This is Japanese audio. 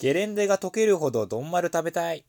ゲレンデが溶けるほどどんまる食べたい。